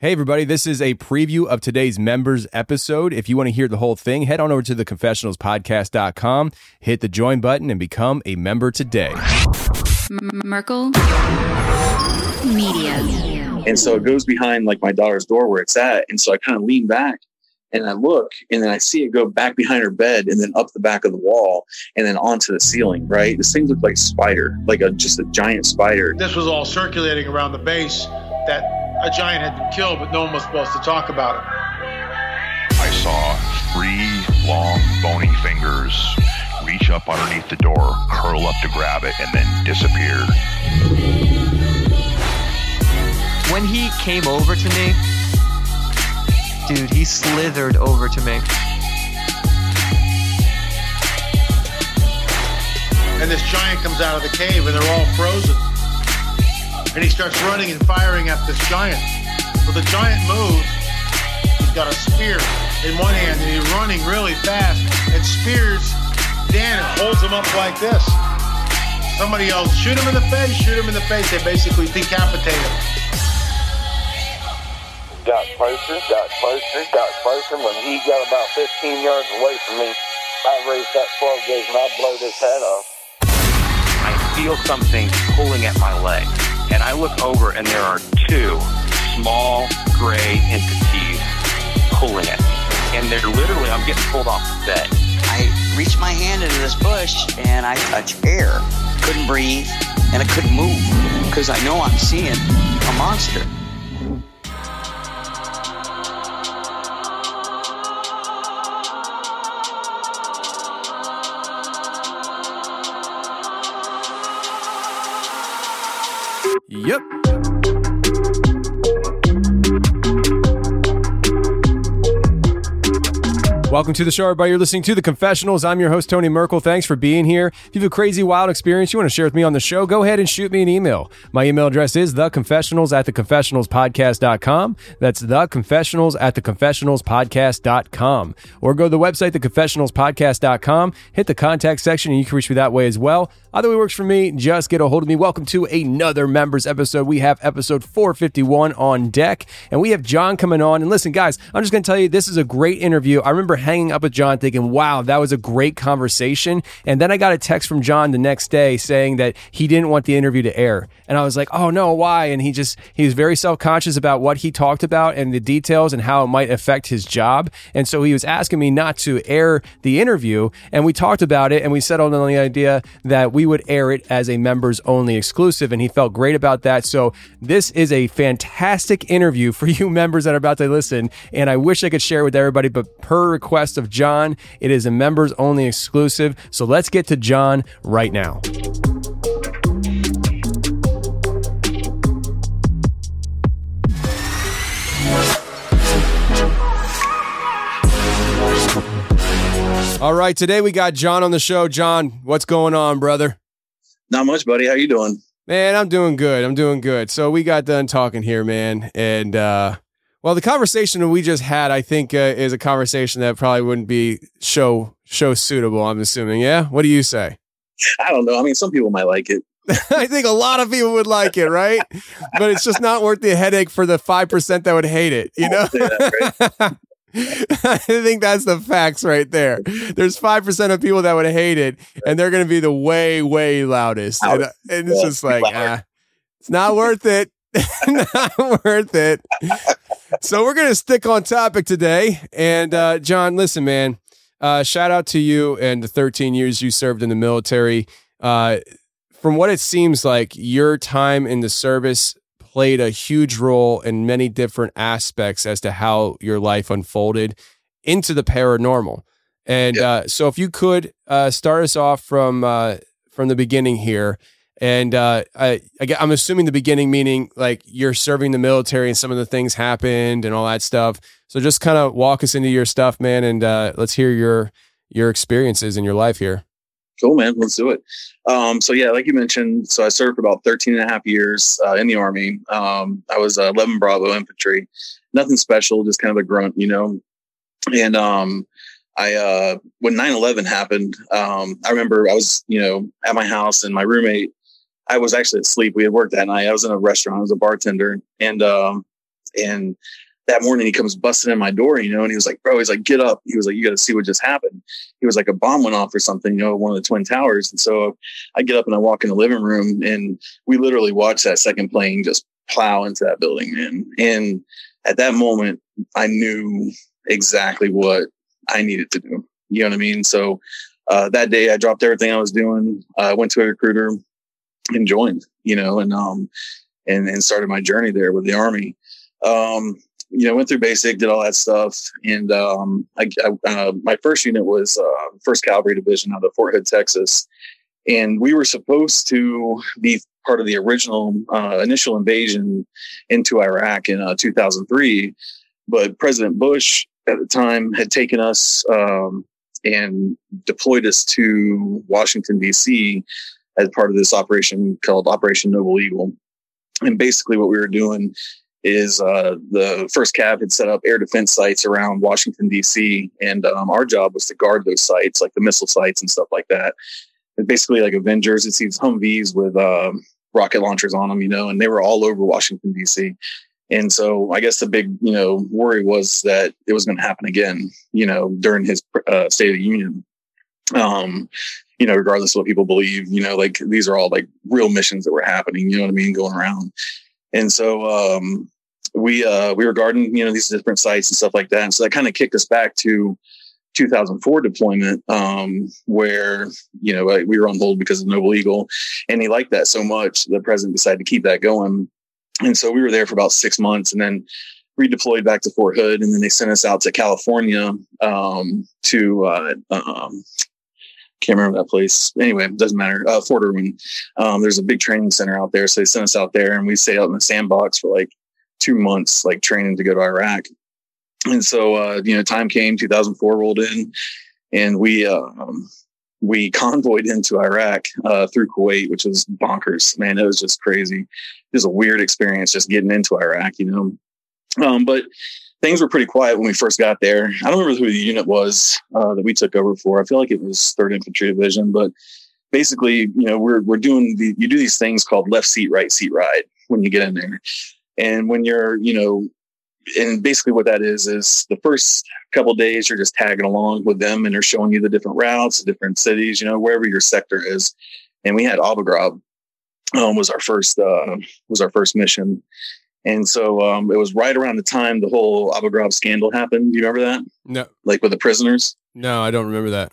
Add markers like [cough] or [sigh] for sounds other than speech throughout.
Hey, everybody, this is a preview of today's members episode. If you want to hear the whole thing, head on over to theconfessionalspodcast.com, hit the join button, and become a member today. Merkel Media. And so it goes behind like my daughter's door where it's at. And so I kind of lean back and I look and then I see it go back behind her bed and then up the back of the wall and then onto the ceiling, right? This thing looked like a spider, like a just a giant spider. This was all circulating around the base that a giant had been killed, but no one was supposed to talk about it. I saw three long, bony fingers reach up underneath the door, curl up to grab it, and then disappear. When he came over to me, dude, he slithered over to me. And this giant comes out of the cave and they're all frozen. And he starts running and firing at this giant. Well, the giant moves. He's got a spear in one hand and he's running really fast and spears Dan and holds him up like this. Somebody else shoot him in the face, shoot him in the face. They basically decapitate him. Got closer, got closer, got closer. When he got about 15 yards away from me, I raised that 12 gauge and I blowed his head off. I feel something pulling at my leg. And I look over and there are two small gray entities pulling at me. And they're literally, I'm getting pulled off the bed. I reached my hand into this bush and I touched air. Couldn't breathe and I couldn't move because I know I'm seeing a monster. Yep. Welcome to the show, everybody. You're listening to The Confessionals. I'm your host, Tony Merkel. Thanks for being here. If you have a crazy, wild experience you want to share with me on the show, go ahead and shoot me an email. My email address is theconfessionals at theconfessionalspodcast.com. That's theconfessionals at theconfessionalspodcast.com. Or go to the website, theconfessionalspodcast.com, hit the contact section, and you can reach me that way as well. Either way works for me. Just get a hold of me. Welcome to another members episode. We have episode 451 on deck, and we have John coming on. And listen, guys, I'm just going to tell you this is a great interview. I remember hanging up with John thinking, wow, that was a great conversation. And then I got a text from John the next day saying that he didn't want the interview to air. And I was like, oh no, why? And he just, he was very self conscious about what he talked about and the details and how it might affect his job. And so he was asking me not to air the interview. And we talked about it and we settled on the idea that we would air it as a members only exclusive. And he felt great about that. So this is a fantastic interview for [laughs] you members that are about to listen. And I wish I could share it with everybody, but per request of John, it is a members only exclusive. So let's get to John right now. All right, today we got John on the show. John, what's going on, brother? Not much, buddy. How you doing? Man, I'm doing good. I'm doing good. So we got done talking here, man, and uh well, the conversation we just had, I think, uh, is a conversation that probably wouldn't be show show suitable. I'm assuming. Yeah. What do you say? I don't know. I mean, some people might like it. [laughs] I think a lot of people would like it, right? but it's just not worth the headache for the five percent that would hate it. You know. [laughs] I think that's the facts right there. There's five percent of people that would hate it, and they're going to be the way, way loudest. And, uh, and it's just like, ah, it's not worth it. [laughs] not worth it. So we're going to stick on topic today. And uh, John, listen, man. Uh, shout out to you and the 13 years you served in the military. Uh, from what it seems like, your time in the service played a huge role in many different aspects as to how your life unfolded into the paranormal. And uh, so, if you could uh, start us off from uh, from the beginning here, and uh, I, I'm assuming the beginning meaning like you're serving the military and some of the things happened and all that stuff. So just kind of walk us into your stuff, man, and uh, let's hear your your experiences in your life here. Cool, man. Let's do it. Um, so yeah, like you mentioned, so I served for about 13 and a half years uh, in the army. Um, I was uh, 11 Bravo infantry, nothing special, just kind of a grunt, you know. And um, I, uh, when 9/11 happened, um, I remember I was, you know, at my house and my roommate, I was actually asleep. We had worked that night. I was in a restaurant. I was a bartender, and um, And that morning he comes busting in my door, you know, and he was like, bro, he's like, get up. He was like, you got to see what just happened. He was like, a bomb went off or something, you know, one of the twin towers. And so I get up and I walk in the living room and we literally watch that second plane just plow into that building, man. And at that moment, I knew exactly what I needed to do. You know what I mean? So uh, that day I dropped everything I was doing. I uh, went to a recruiter and joined, you know, and, um, and, and started my journey there with the army. Um, you know, went through basic, did all that stuff. And, um, I, I uh, my first unit was, uh, first cavalry division out of Fort Hood, Texas. And we were supposed to be part of the original, uh, initial invasion into Iraq in uh, 2003. But President Bush at the time had taken us, um, and deployed us to Washington, D.C. as part of this operation called Operation Noble Eagle. And basically, what we were doing is uh, the first cav had set up air defense sites around Washington D.C. and um, our job was to guard those sites, like the missile sites and stuff like that. And basically, like Avengers, it's these Humvees with uh, rocket launchers on them, you know, and they were all over Washington D.C. And so, I guess the big, you know, worry was that it was going to happen again, you know, during his uh, State of the Union. Um, you know, regardless of what people believe, you know, like these are all like real missions that were happening. You know what I mean, going around. And so um, we uh, we were guarding you know these different sites and stuff like that. And so that kind of kicked us back to 2004 deployment, um, where you know we were on hold because of Noble Eagle, and he liked that so much the president decided to keep that going. And so we were there for about six months, and then redeployed back to Fort Hood, and then they sent us out to California um, to uh, um, can't remember that place. Anyway, doesn't matter. Uh, Fort Irwin. Um, there's a big training center out there. So they sent us out there and we stayed out in the sandbox for like two months, like training to go to Iraq. And so, uh, you know, time came, 2004 rolled in and we, um, we [laughs] convoyed into Iraq, uh, through Kuwait, which was bonkers, man. It was just crazy. It was a weird experience just getting into Iraq, you know? Um, but things were pretty quiet when we first got there. I don't remember who the unit was uh, that we took over for. I feel like it was Third Infantry Division, but basically, you know, we're we're doing the you do these things called left seat, right seat ride when you get in there, and when you're, you know. And basically, what that is is the first couple days you're just tagging along with them, and they're showing you the different routes, the different cities, you know, wherever your sector is. And we had Abu Ghraib um, was our first uh, was our first mission, and so um, it was right around the time the whole Abu Ghraib scandal happened. Do you remember that? No. Like with the prisoners? No, I don't remember that.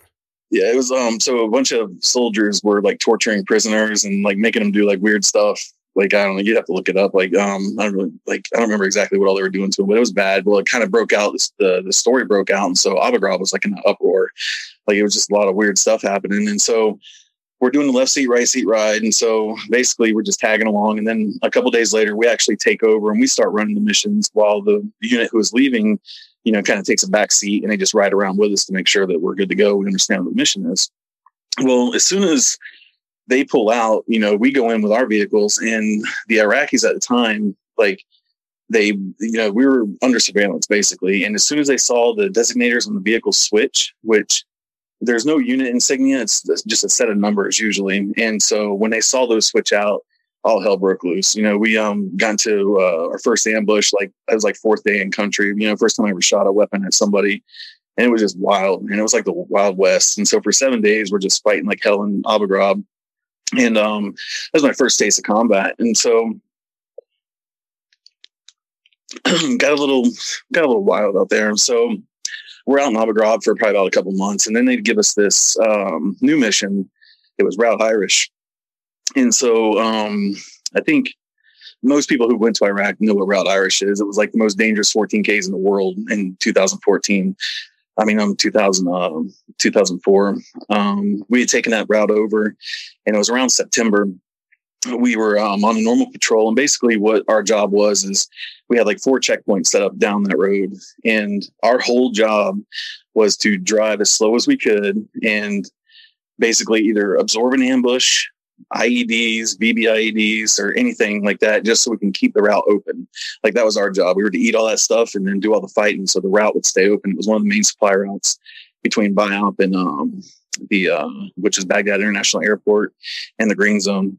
Yeah, it was um so a bunch of soldiers were like torturing prisoners and like making them do like weird stuff. Like I don't know, you'd have to look it up. Like um I don't really like I don't remember exactly what all they were doing to them, but it was bad. Well, it kind of broke out. The the story broke out, and so Abu Ghraib was like in an uproar. Like it was just a lot of weird stuff happening, and so we're doing the left seat, right seat ride. And so basically we're just tagging along. And then a couple days later, we actually take over and we start running the missions while the unit who is leaving, you know, kind of takes a back seat and they just ride around with us to make sure that we're good to go. We understand what the mission is. Well, as soon as they pull out, you know, we go in with our vehicles and the Iraqis at the time, like they, you know, we were under surveillance basically. And as soon as they saw the designators on the vehicle switch, which there's no unit insignia. It's just a set of numbers usually. And so when they saw those switch out, all hell broke loose. You know, we um got into uh, our first ambush like it was like fourth day in country. You know, first time I ever shot a weapon at somebody, and it was just wild. And it was like the Wild West. And so for seven days, we're just fighting like hell in Abu Ghraib. And um, that was my first taste of combat. And so [clears throat] got a little got a little wild out there. And so we're out in Abu Ghraib for probably about a couple months, and then they'd give us this um, new mission. It was Route Irish, and so um, I think most people who went to Iraq know what Route Irish is. It was like the most dangerous 14Ks in the world in 2014. I mean, um, 2000, uh, 2004. Um, we had taken that route over, and it was around September we were um, on a normal patrol and basically what our job was is we had like four checkpoints set up down that road and our whole job was to drive as slow as we could and basically either absorb an ambush IEDs, VBIEDs, or anything like that, just so we can keep the route open. Like that was our job. We were to eat all that stuff and then do all the fighting, so the route would stay open. It was one of the main supply routes between BIAP and um, the uh, which is Baghdad International Airport and the Green Zone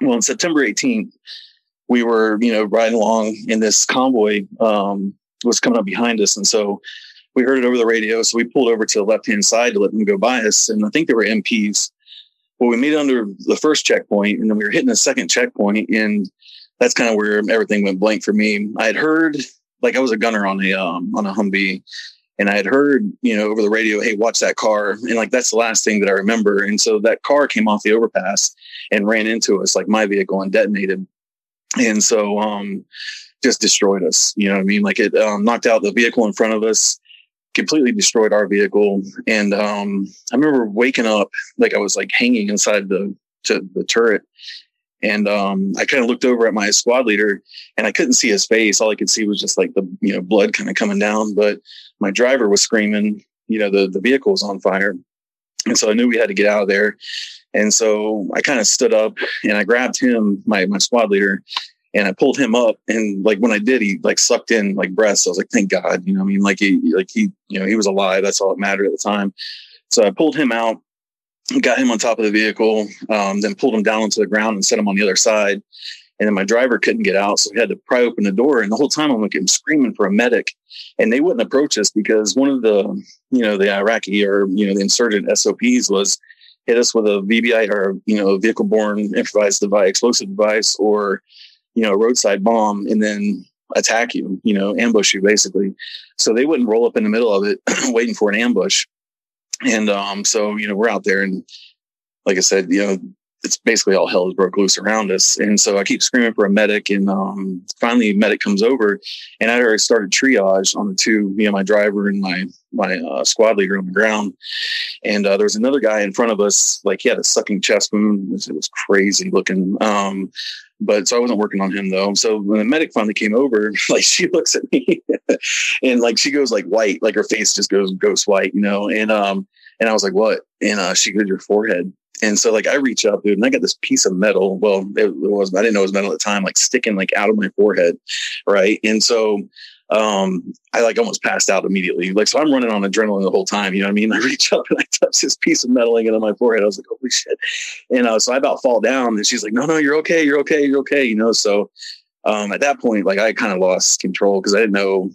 well, on September 18th, we were, you know, riding along and this convoy um, was coming up behind us. And so we heard it over the radio. So we pulled over to the left hand side to let them go by us. And I think they were MPs. Well, we made it under the first checkpoint and then we were hitting the second checkpoint and that's kind of where everything went blank for me. I had heard like I was a gunner on a um, on a Humvee and I had heard, you know, over the radio, hey, watch that car. And like that's the last thing that I remember. And so that car came off the overpass and ran into us, like my vehicle and detonated. And so um just destroyed us. You know what I mean? Like it um, knocked out the vehicle in front of us completely destroyed our vehicle. And um, I remember waking up like I was like hanging inside the the turret. And um, I kind of looked over at my squad leader and I couldn't see his face. All I could see was just like the you know blood kind of coming down. But my driver was screaming, you know, the the vehicle was on fire. And so I knew we had to get out of there. And so I kind of stood up and I grabbed him, my my squad leader, and I pulled him up and like when I did, he like sucked in like breath. So I was like, thank God, you know, I mean, like he, like he, you know, he was alive. That's all that mattered at the time. So I pulled him out, got him on top of the vehicle, um, then pulled him down onto the ground and set him on the other side. And then my driver couldn't get out. So we had to pry open the door. And the whole time I'm like, I'm screaming for a medic and they wouldn't approach us because one of the, you know, the Iraqi or, you know, the insurgent SOPs was hit us with a VBI or, you know, vehicle borne improvised device, explosive device or, you know, a roadside bomb and then attack you, you know, ambush you basically. So they wouldn't roll up in the middle of it [clears throat] waiting for an ambush. And um, so, you know, we're out there and like I said, you know, it's basically all hell broke loose around us. And so I keep screaming for a medic and um, finally medic comes over and I already started triage on the two, you know, my driver and my, my uh, squad leader on the ground. And uh, there was another guy in front of us, like he had a sucking chest wound. It was, it was crazy looking. Um, but so I wasn't working on him though. So when the medic finally came over, [laughs] like she looks at me [laughs] and like she goes like white, like her face just goes goes white, you know. And um and I was like, what? And uh, she goes, your forehead. And so like I reach up, dude, and I got this piece of metal. Well, it, was I didn't know it was metal at the time, like sticking like out of my forehead, right? And so um, I like almost passed out immediately. Like, so I'm running on adrenaline the whole time. You know what I mean? [laughs] I reach up and I touch this piece of metal hanging on my forehead. I was like, holy shit. And uh, so I about fall down and she's like, no, no, you're okay. You're okay. You're okay. You know? So, um, at that point, like I kind of lost control because I didn't know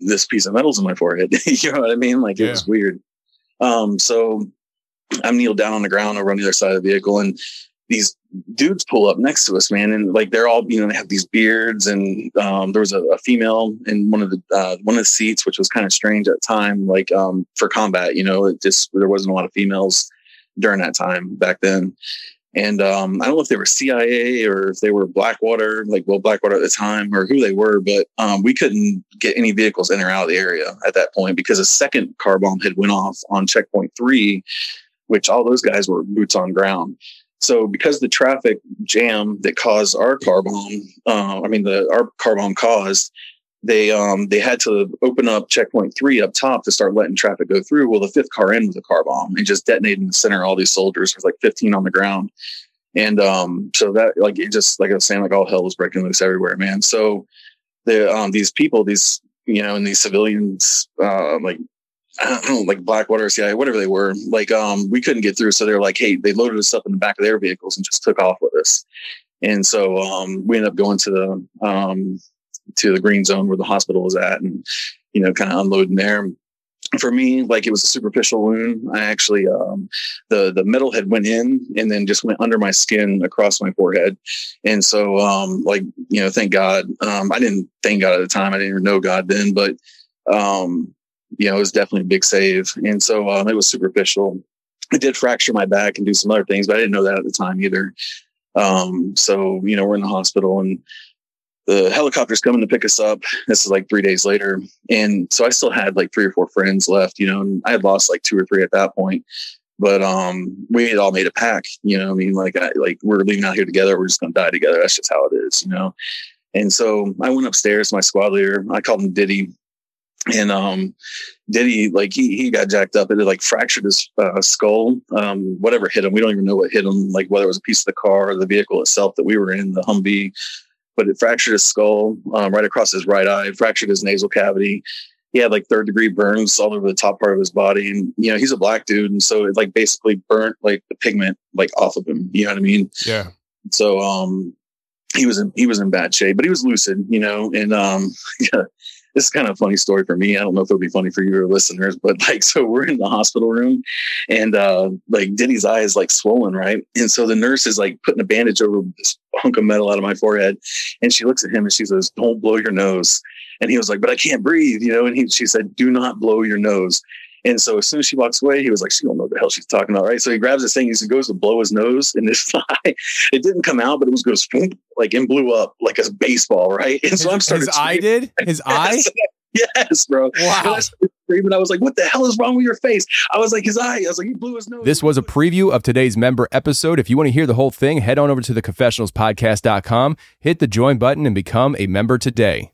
this piece of metal's in my forehead. [laughs] you know what I mean? Like yeah. it was weird. Um, so I'm kneeled down on the ground over on the other side of the vehicle and these dudes pull up next to us, man, and like they're all you know they have these beards, and um, there was a, a, female in one of the uh, one of the seats, which was kind of strange at the time, like um, for combat. You know, it just there wasn't a lot of females during that time back then. And um, I don't know if they were CIA or if they were Blackwater, like well Blackwater at the time, or who they were, but um, we couldn't get any vehicles in or out of the area at that point because a second car bomb had went off on checkpoint three, which all those guys were boots on ground. So because the traffic jam that caused our car bomb, uh, I mean the our car bomb caused, they um they had to open up checkpoint three up top to start letting traffic go through. Well, the fifth car in was a car bomb and just detonated in the center. All these soldiers, there's like 15 on the ground, and um so that like it just like I was saying, like all hell was breaking loose everywhere, man. So the um these people, these you know, and these civilians, uh, like [clears throat] Like Blackwater, CIA, whatever they were. Like, um, we couldn't get through. So they're like, hey, they loaded us up in the back of their vehicles and just took off with us. And so um, we ended up going to the um, to the green zone where the hospital was at, and you know, kind of unloading there. For me, like it was a superficial wound. I actually um, the the metal had went in and then just went under my skin across my forehead, and so um, like you know, thank God. Um, I didn't thank God at the time. I didn't even know God then, but um, you know, it was definitely a big save. And so um, it was superficial. I did fracture my back and do some other things, but I didn't know that at the time either. Um, so, you know, we're in the hospital and the helicopter's coming to pick us up. This is like three days later. And so I still had like three or four friends left, you know, and I had lost like two or three at that point. But um, we had all made a pack, you know. I mean, like, I, like we're leaving out here together. We're just gonna die together. That's just how it is, you know. And so I went upstairs my squad leader. I called him Diddy and um Diddy like he he got jacked up. It like fractured his uh, skull. Um, whatever hit him, we don't even know what hit him. Like whether it was a piece of the car or the vehicle itself that we were in, the Humvee. But it fractured his skull um, right across his right eye. Fractured his nasal cavity. He had like third degree burns all over the top part of his body, and you know he's a black dude, and so it like basically burnt like the pigment like off of him. You know what I mean? Yeah. So um he was in he was in bad shape, but he was lucid, you know. And um, [laughs] yeah, this is kind of a funny story for me. I don't know if it'll be funny for your listeners, but [laughs] like, so we're in the hospital room, and uh, like Denny's eye is like swollen, right? And so the nurse is like putting a bandage over this hunk of metal out of my forehead, and she looks at him and she says, "Don't blow your nose." And he was like, "But I can't breathe," you know. And he she said, "Do not blow your nose." And so as soon as she walks away, he was like, she don't know what the hell she's talking about, right? So he grabs this thing, he goes to blow his nose in his thigh. [laughs] It didn't come out, but it was goes like and blew up like a baseball, right? And so I'm starting. His eye did. His [laughs] eye. Yes, bro. Wow. And I. I was like, "What the hell is wrong with your face?" I was like, "His eye." I was like, "He blew his nose." This was a preview of today's member episode. If you want to hear the whole thing, head on over to the confessionalspodcast.com, hit the join button, and become a member today.